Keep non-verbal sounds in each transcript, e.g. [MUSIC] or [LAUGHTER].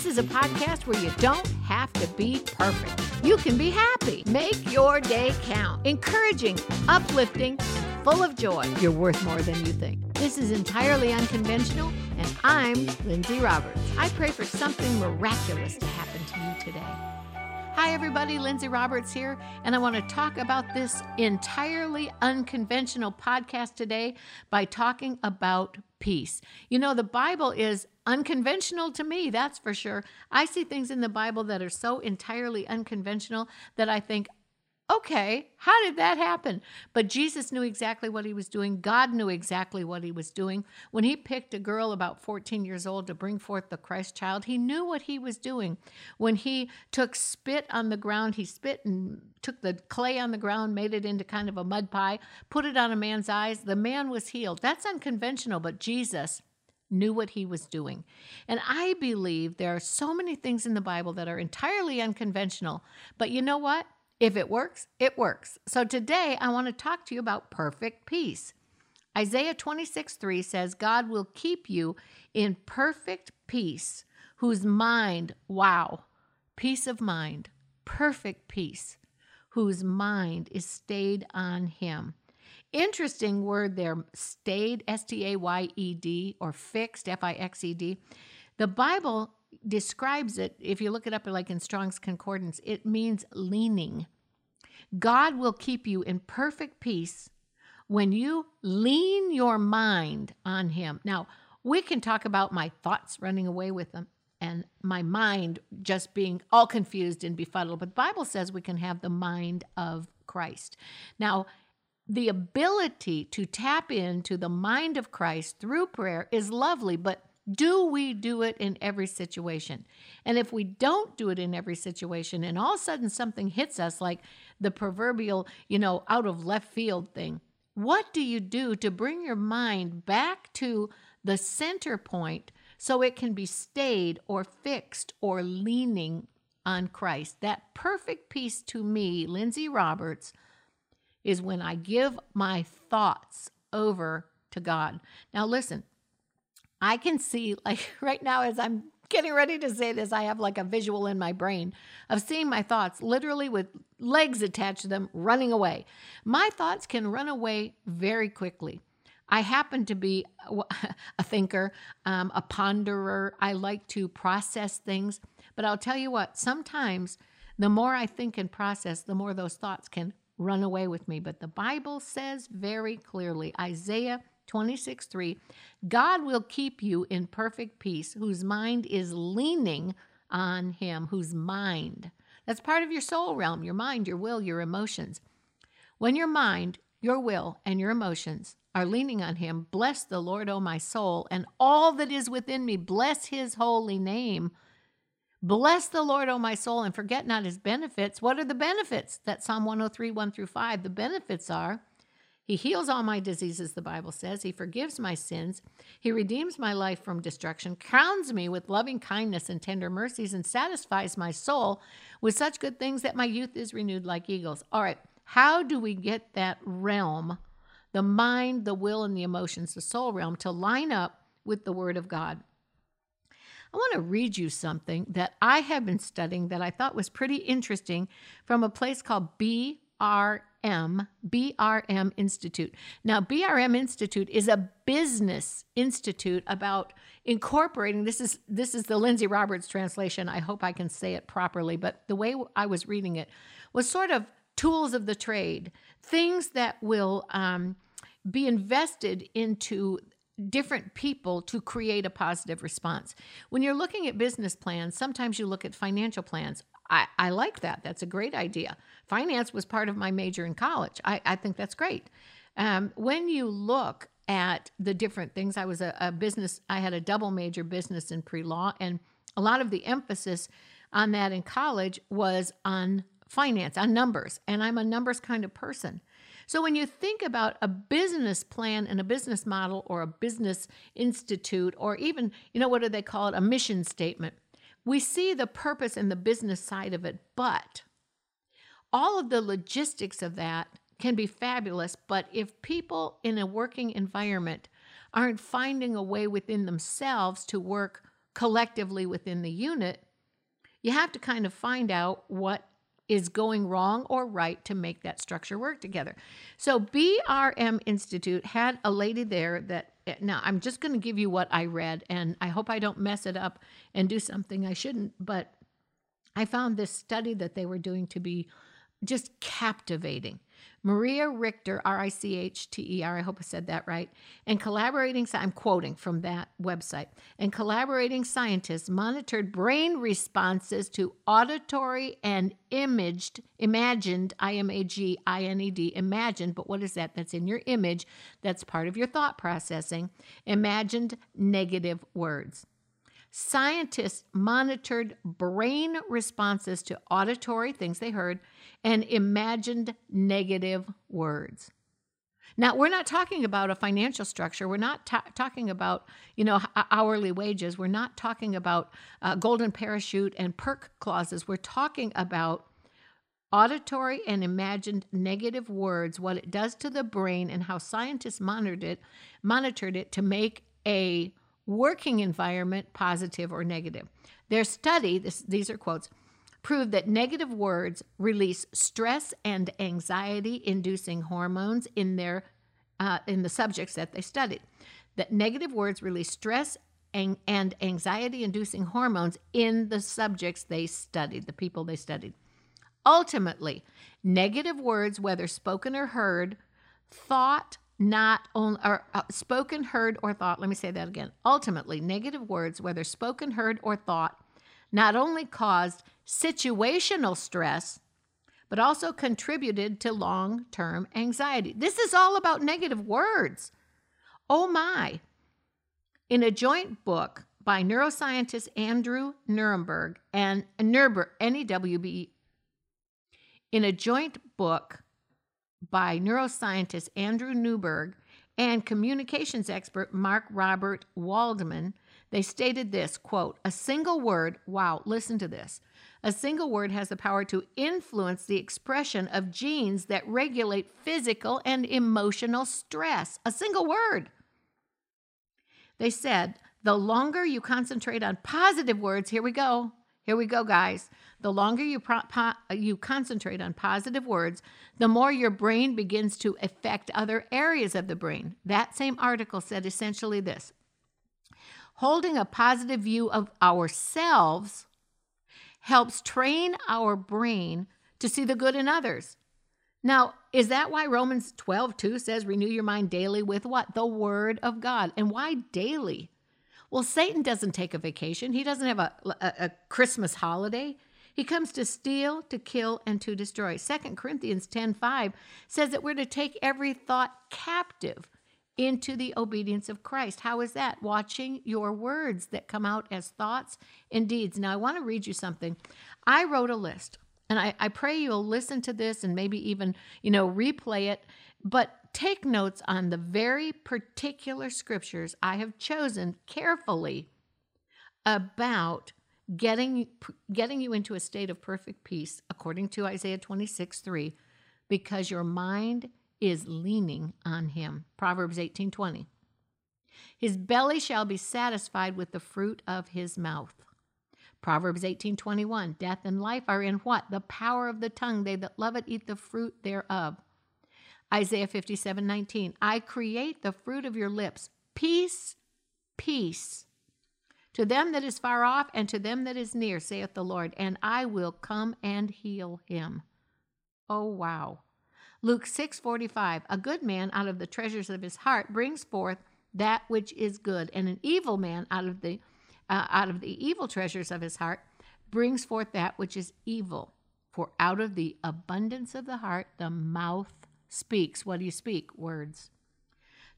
This is a podcast where you don't have to be perfect. You can be happy. Make your day count. Encouraging, uplifting, full of joy. You're worth more than you think. This is entirely unconventional, and I'm Lindsay Roberts. I pray for something miraculous to happen to you today. Hi, everybody. Lindsay Roberts here, and I want to talk about this entirely unconventional podcast today by talking about peace. You know, the Bible is unconventional to me, that's for sure. I see things in the Bible that are so entirely unconventional that I think, okay, how did that happen? But Jesus knew exactly what he was doing. God knew exactly what he was doing. When he picked a girl about 14 years old to bring forth the Christ child, he knew what he was doing. When he took spit on the ground, he spit and took the clay on the ground, made it into kind of a mud pie, put it on a man's eyes. The man was healed. That's unconventional, but Jesus knew what he was doing. And I believe there are so many things in the Bible that are entirely unconventional. But you know what? If it works, it works. So today I want to talk to you about perfect peace. Isaiah 26 3 says, God will keep you in perfect peace, whose mind, wow, peace of mind, perfect peace, whose mind is stayed on him. Interesting word there, stayed, S T A Y E D, or fixed, F I X E D. The Bible describes it, if you look it up like in Strong's Concordance, it means leaning. God will keep you in perfect peace when you lean your mind on Him. Now, we can talk about my thoughts running away with them and my mind just being all confused and befuddled, but the Bible says we can have the mind of Christ. Now, the ability to tap into the mind of Christ through prayer is lovely, but do we do it in every situation? And if we don't do it in every situation, and all of a sudden something hits us like the proverbial, you know, out of left field thing, what do you do to bring your mind back to the center point so it can be stayed or fixed or leaning on Christ? That perfect peace to me, Lindsay Roberts, is when I give my thoughts over to God. Now, listen, I can see, [LAUGHS] like right now, as I'm getting ready to say this, I have like a visual in my brain of seeing my thoughts literally with legs attached to them running away. My thoughts can run away very quickly. I happen to be a [LAUGHS] thinker, um, a ponderer. I like to process things. But I'll tell you what, sometimes the more I think and process, the more those thoughts can run away with me. But the Bible says very clearly, Isaiah 26 3, God will keep you in perfect peace, whose mind is leaning on Him, whose mind. That's part of your soul realm, your mind, your will, your emotions. When your mind, your will, and your emotions are leaning on Him, bless the Lord, O my soul, and all that is within me, bless His holy name. Bless the Lord, O my soul, and forget not his benefits. What are the benefits? That Psalm 103, 1 through 5. The benefits are he heals all my diseases, the Bible says. He forgives my sins. He redeems my life from destruction, crowns me with loving kindness and tender mercies, and satisfies my soul with such good things that my youth is renewed like eagles. All right, how do we get that realm, the mind, the will, and the emotions, the soul realm, to line up with the Word of God? I want to read you something that I have been studying that I thought was pretty interesting from a place called BRM, BRM Institute. Now, BRM Institute is a business institute about incorporating this is this is the Lindsay Roberts translation. I hope I can say it properly, but the way I was reading it was sort of tools of the trade, things that will um, be invested into different people to create a positive response. When you're looking at business plans, sometimes you look at financial plans. I, I like that. That's a great idea. Finance was part of my major in college. I, I think that's great. Um, when you look at the different things, I was a, a business, I had a double major business in pre law, and a lot of the emphasis on that in college was on finance, on numbers. And I'm a numbers kind of person. So when you think about a business plan and a business model or a business institute or even, you know, what do they call it? A mission statement. We see the purpose and the business side of it, but all of the logistics of that can be fabulous. But if people in a working environment aren't finding a way within themselves to work collectively within the unit, you have to kind of find out what is going wrong or right to make that structure work together. So, BRM Institute had a lady there that Eh, now I'm just going to give you what I read, and I hope I don't mess it up and do something I shouldn't, but I found this study that they were doing to be just captivating. Maria Richter, R I C H T E R, I hope I said that right, and collaborating, I'm quoting from that website, and collaborating scientists monitored brain responses to auditory and imaged, imagined, I M A G I N E D, imagined, but what is that? That's in your image, that's part of your thought processing, imagined negative words. Scientists monitored brain responses to auditory things they heard and imagined negative words. Now, we're not talking about a financial structure. We're not ta- talking about, you know, hourly wages. We're not talking about uh, golden parachute and perk clauses. We're talking about auditory and imagined negative words, what it does to the brain, and how scientists monitored it, monitored it to make a working environment positive or negative. Their study, this, these are quotes, proved that negative words release stress and anxiety inducing hormones in their uh, in the subjects that they studied. That negative words release stress and, and anxiety inducing hormones in the subjects they studied, the people they studied. Ultimately, negative words, whether spoken or heard, thought not only or uh, spoken, heard, or thought. Let me say that again. Ultimately, negative words, whether spoken, heard, or thought, not only caused situational stress, but also contributed to long term anxiety. This is all about negative words. Oh my. In a joint book by neuroscientist Andrew Nuremberg and Nuremberg, N E W B, in a joint book by neuroscientist Andrew Newberg and communications expert Mark Robert Waldman, they stated this quote, a single word, wow, listen to this. A single word has the power to influence the expression of genes that regulate physical and emotional stress. A single word. They said, the longer you concentrate on positive words, here we go, here we go, guys. The longer you, pro- po- you concentrate on positive words, the more your brain begins to affect other areas of the brain. That same article said essentially this holding a positive view of ourselves helps train our brain to see the good in others. Now, is that why Romans 12, 2 says, renew your mind daily with what? The word of God. And why daily? Well, Satan doesn't take a vacation. He doesn't have a, a, a Christmas holiday. He comes to steal, to kill, and to destroy. 2 Corinthians 10:5 says that we're to take every thought captive into the obedience of Christ. How is that? Watching your words that come out as thoughts and deeds. Now, I want to read you something. I wrote a list, and I, I pray you'll listen to this and maybe even, you know, replay it. But take notes on the very particular scriptures I have chosen carefully about getting getting you into a state of perfect peace according to Isaiah 26 3 because your mind is leaning on him. Proverbs 18:20 His belly shall be satisfied with the fruit of his mouth. Proverbs 18:21 Death and life are in what? The power of the tongue. They that love it eat the fruit thereof. Isaiah 57:19 I create the fruit of your lips. Peace peace. To them that is far off and to them that is near, saith the Lord, and I will come and heal him. Oh, wow. Luke 6:45 A good man out of the treasures of his heart brings forth that which is good and an evil man out of the uh, out of the evil treasures of his heart brings forth that which is evil. For out of the abundance of the heart the mouth speaks. What do you speak? Words.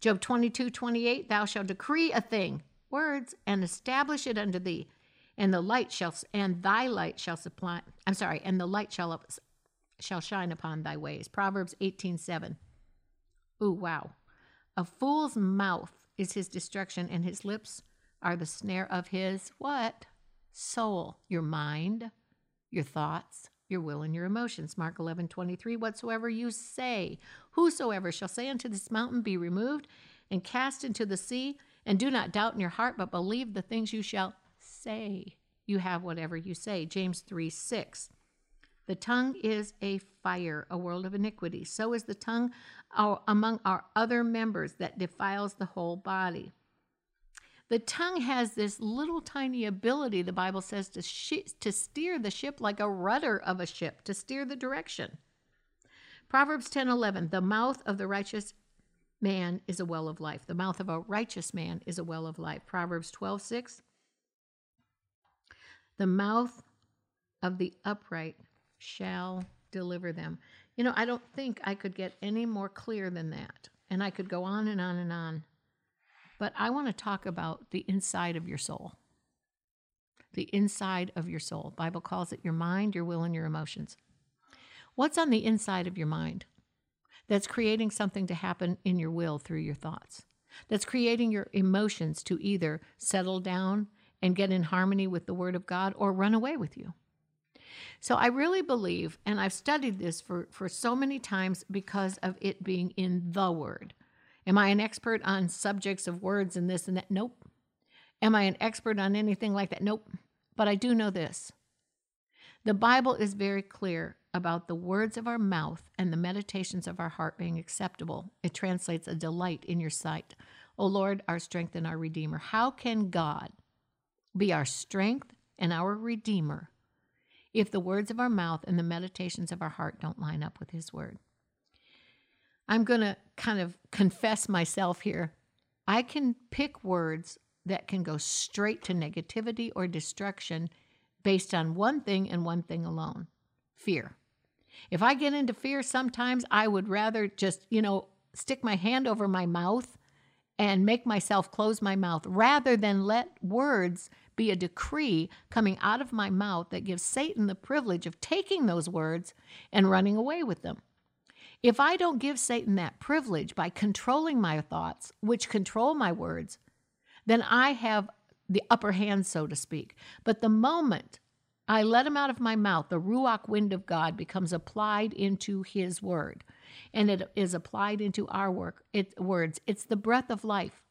Job 22:28 Thou shalt decree a thing. Words. And establish it unto thee and the light shall and thy light shall supply i'm sorry and the light shall shall shine upon thy ways. Proverbs 18 7 ooh wow. A fool's mouth is his destruction and his lips are the snare of his what? Soul. Your mind your thoughts your will and your emotions. Mark 11 23 whatsoever you say whosoever shall say unto this mountain be removed and cast into the sea and do not doubt in your heart, but believe the things you shall say, you have whatever you say. James 3 6. The tongue is a fire, a world of iniquity. So is the tongue uh, among our other members that defiles the whole body. The tongue has this little tiny ability, the Bible says, to, sh- to steer the ship like a rudder of a ship, to steer the direction. Proverbs 10 11, the mouth of the righteous man is a well of life. The mouth of a righteous man is a well of life. Proverbs 12 6, the mouth of the upright shall deliver them. You know, I don't think I could get any more clear than that. And I could go on and on and on. But I want to talk about the inside of your soul. The inside of your soul. Bible calls it your mind, your will, and your emotions. What's on the inside of your mind that's creating something to happen in your will through your thoughts? That's creating your emotions to either settle down and get in harmony with the Word of God or run away with you. So I really believe, and I've studied this for, for so many times because of it being in the Word. Am I an expert on subjects of words and this and that? Nope. Am I an expert on anything like that? Nope. But I do know this. The Bible is very clear about the words of our mouth and the meditations of our heart being acceptable. It translates a delight in your sight. O Lord, our strength and our Redeemer. How can God be our strength and our Redeemer if the words of our mouth and the meditations of our heart don't line up with His word? I'm going to kind of confess myself here. I can pick words that can go straight to negativity or destruction based on one thing and one thing alone fear. If I get into fear, sometimes I would rather just, you know, stick my hand over my mouth and make myself close my mouth rather than let words be a decree coming out of my mouth that gives Satan the privilege of taking those words and running away with them. If I don't give Satan that privilege by controlling my thoughts, which control my words, then I have the upper hand, so to speak. But the moment I let him out of my mouth, the Ruach wind of God becomes applied into his word. And it is applied into our work, it, words. It's the breath of life.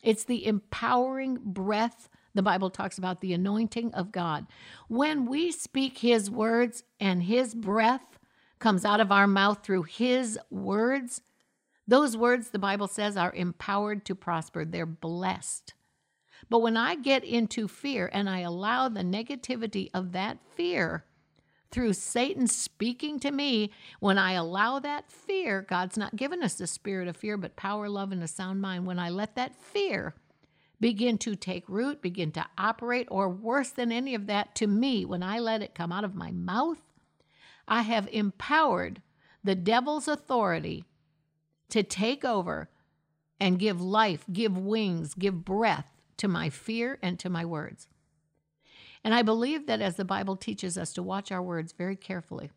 It's the empowering breath the Bible talks about the anointing of God. When we speak His words and His breath comes out of our mouth through His words, those words, the Bible says, are empowered to prosper. They're blessed. But when I get into fear and I allow the negativity of that fear through Satan speaking to me, when I allow that fear, God's not given us the spirit of fear, but power, love, and a sound mind. When I let that fear begin to take root, begin to operate, or worse than any of that, to me, when I let it come out of my mouth, I have empowered the devil's authority to take over and give life, give wings, give breath to my fear and to my words. And I believe that as the Bible teaches us to watch our words very carefully,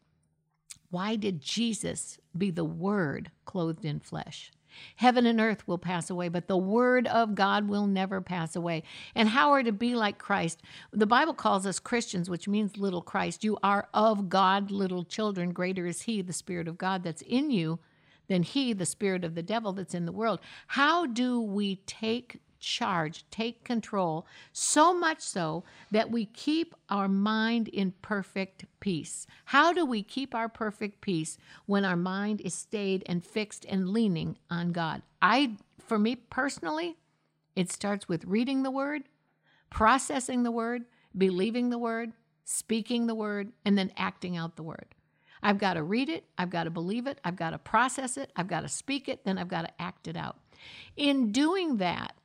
why did Jesus be the Word clothed in flesh? Heaven and earth will pass away, but the word of God will never pass away. And how are to be like Christ? The Bible calls us Christians, which means little Christ. You are of God, little children. Greater is He, the Spirit of God that's in you, than He, the Spirit of the devil that's in the world. How do we take charge, take control, so much so that we keep our mind in perfect peace. How do we keep our perfect peace when our mind is stayed and fixed and leaning on God? I for me personally, it starts with reading the word, processing the word, believing the word, speaking the word, and then acting out the word. I've got to read it, I've got to believe it, I've got to process it, I've got to speak it, then I've got to act it out. In doing that,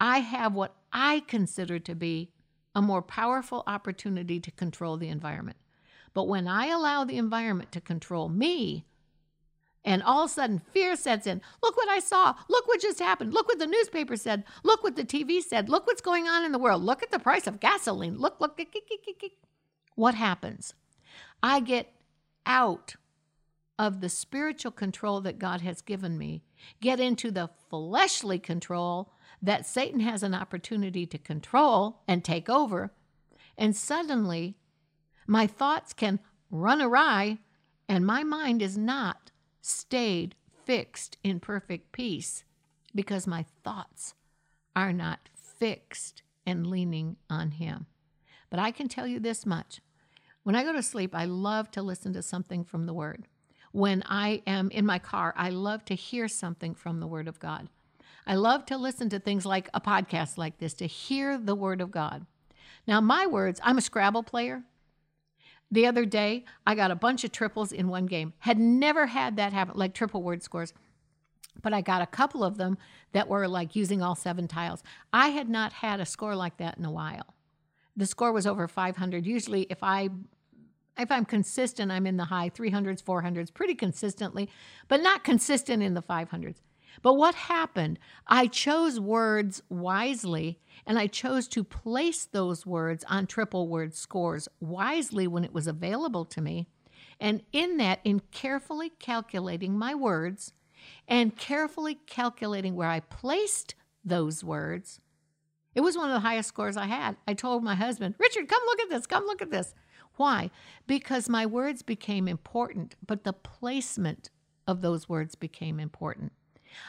I have what I consider to be a more powerful opportunity to control the environment. But when I allow the environment to control me, and all of a sudden fear sets in. Look what I saw. Look what just happened. Look what the newspaper said. Look what the TV said. Look what's going on in the world. Look at the price of gasoline. Look, look. What happens? I get out of the spiritual control that God has given me, get into the fleshly control that Satan has an opportunity to control and take over. And suddenly, my thoughts can run awry, and my mind is not stayed fixed in perfect peace because my thoughts are not fixed and leaning on Him. But I can tell you this much when I go to sleep, I love to listen to something from the Word. When I am in my car, I love to hear something from the Word of God. I love to listen to things like a podcast like this, to hear the Word of God. Now, my words, I'm a Scrabble player. The other day, I got a bunch of triples in one game. Had never had that happen, like triple word scores. But I got a couple of them that were like using all seven tiles. I had not had a score like that in a while. The score was over 500. Usually, if I if I'm consistent, I'm in the high 300s, 400s pretty consistently, but not consistent in the 500s. But what happened? I chose words wisely and I chose to place those words on triple word scores wisely when it was available to me. And in that, in carefully calculating my words and carefully calculating where I placed those words, it was one of the highest scores I had. I told my husband, Richard, come look at this, come look at this. Why? Because my words became important, but the placement of those words became important.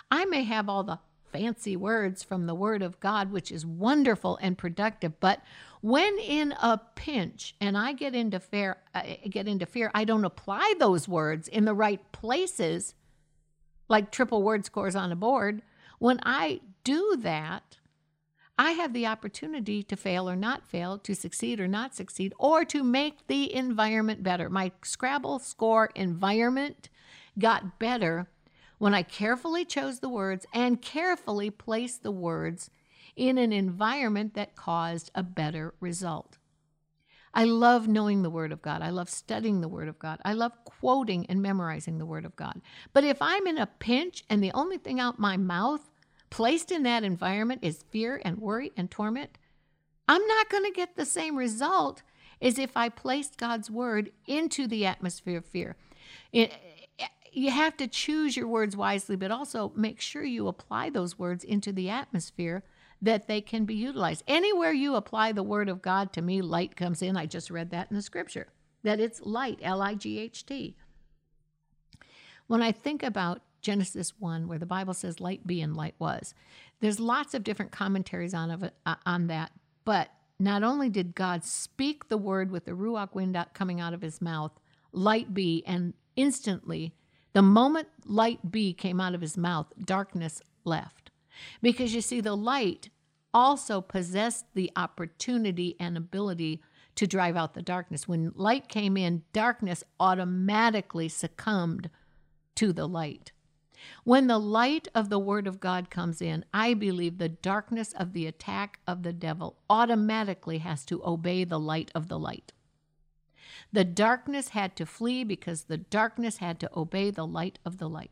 I may have all the fancy words from the Word of God, which is wonderful and productive, but when in a pinch and I get into fear, uh, get into fear, I don't apply those words in the right places, like triple word scores on a board. When I do that, I have the opportunity to fail or not fail, to succeed or not succeed, or to make the environment better. My Scrabble score environment got better when I carefully chose the words and carefully placed the words in an environment that caused a better result. I love knowing the Word of God. I love studying the Word of God. I love quoting and memorizing the Word of God. But if I'm in a pinch and the only thing out my mouth placed in that environment is fear and worry and torment, I'm not going to get the same result as if I placed God's word into the atmosphere of fear. You have to choose your words wisely, but also make sure you apply those words into the atmosphere that they can be utilized. Anywhere you apply the word of God, to me, light comes in. I just read that in the scripture, that it's light, L I G H T. When I think about Genesis 1, where the Bible says light be and light was. There's lots of different commentaries on, of, uh, on that, but not only did God speak the word with the Ruach wind coming out of his mouth, light be, and instantly, the moment light be came out of his mouth, darkness left. Because you see, the light also possessed the opportunity and ability to drive out the darkness. When light came in, darkness automatically succumbed to the light. When the light of the Word of God comes in, I believe the darkness of the attack of the devil automatically has to obey the light of the light. The darkness had to flee because the darkness had to obey the light of the light,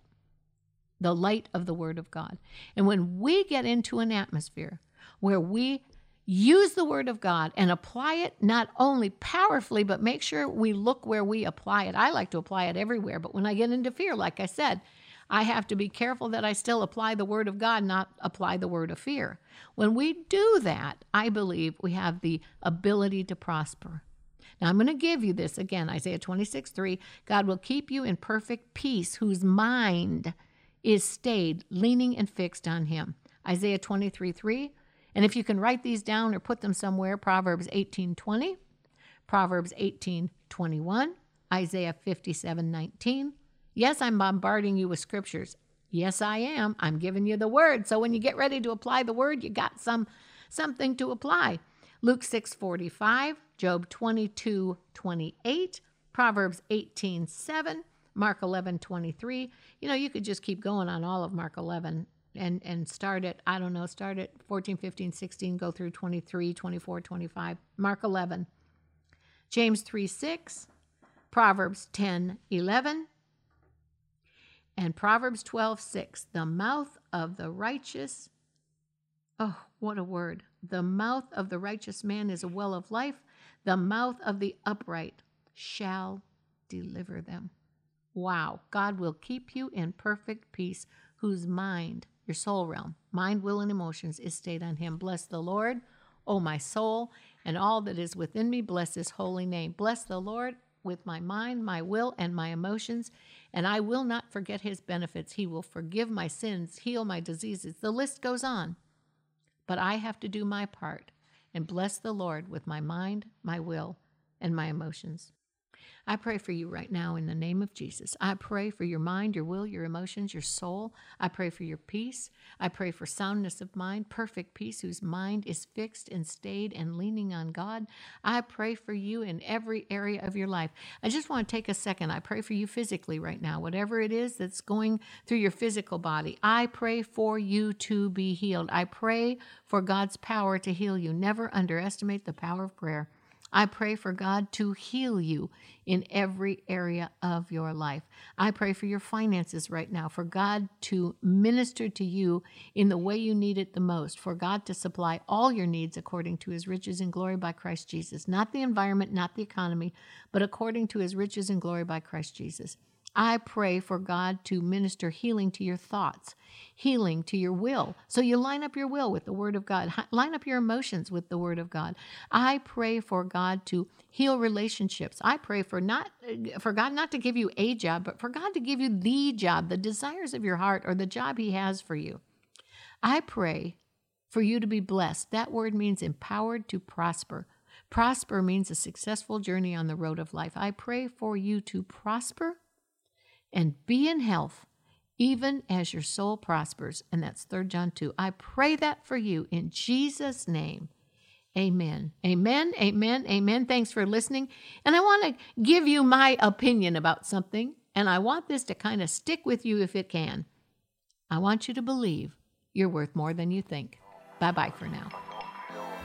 the light of the Word of God. And when we get into an atmosphere where we use the Word of God and apply it not only powerfully, but make sure we look where we apply it. I like to apply it everywhere, but when I get into fear, like I said, I have to be careful that I still apply the word of God, not apply the word of fear. When we do that, I believe we have the ability to prosper. Now, I'm going to give you this again Isaiah 26 3. God will keep you in perfect peace, whose mind is stayed, leaning and fixed on Him. Isaiah 23 3. And if you can write these down or put them somewhere, Proverbs 18 20, Proverbs 18 21, Isaiah 57 19, Yes, I'm bombarding you with scriptures. Yes, I am. I'm giving you the word. So when you get ready to apply the word, you got some something to apply. Luke 6:45, Job 22:28, Proverbs 18:7, Mark 11:23. You know, you could just keep going on all of Mark 11 and and start at I don't know, start at 14, 15, 16, go through 23, 24, 25, Mark 11. James 3 6, Proverbs 10 11, and Proverbs 12, 6, the mouth of the righteous, oh, what a word. The mouth of the righteous man is a well of life. The mouth of the upright shall deliver them. Wow. God will keep you in perfect peace, whose mind, your soul realm, mind, will, and emotions is stayed on him. Bless the Lord, O my soul, and all that is within me. Bless his holy name. Bless the Lord with my mind, my will, and my emotions and I will not forget his benefits. He will forgive my sins, heal my diseases. The list goes on. But I have to do my part. and bless the Lord with my mind, my will, and my emotions. I pray for you right now in the name of Jesus. I pray for your mind, your will, your emotions, your soul. I pray for your peace. I pray for soundness of mind, perfect peace, whose mind is fixed and stayed and leaning on God. I pray for you in every area of your life. I just want to take a second. I pray for you physically right now, whatever it is that's going through your physical body. I pray for you to be healed. I pray for God's power to heal you. Never underestimate the power of prayer. I pray for God to heal you in every area of your life. I pray for your finances right now, for God to minister to you in the way you need it the most, for God to supply all your needs according to his riches and glory by Christ Jesus. Not the environment, not the economy, but according to his riches and glory by Christ Jesus. I pray for God to minister healing to your thoughts, healing to your will. So you line up your will with the Word of God, line up your emotions with the Word of God. I pray for God to heal relationships. I pray for not for God not to give you a job, but for God to give you the job, the desires of your heart, or the job He has for you. I pray for you to be blessed. That word means empowered to prosper. Prosper means a successful journey on the road of life. I pray for you to prosper and be in health even as your soul prospers. And that's 3 John 2. I pray that for you in Jesus' name. Amen. Amen. Amen. Amen. Thanks for listening. And I want to give you my opinion about something, and I want this to kind of stick with you if it can. I want you to believe you're worth more than you think. Bye bye for now.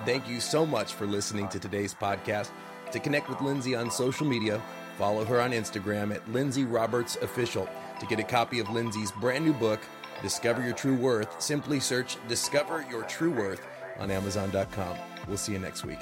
Thank you so much for listening to today's podcast. To connect with Lindsay on social media, Follow her on Instagram at Lindsay Roberts Official. To get a copy of Lindsay's brand new book, Discover Your True Worth, simply search Discover Your True Worth on Amazon.com. We'll see you next week.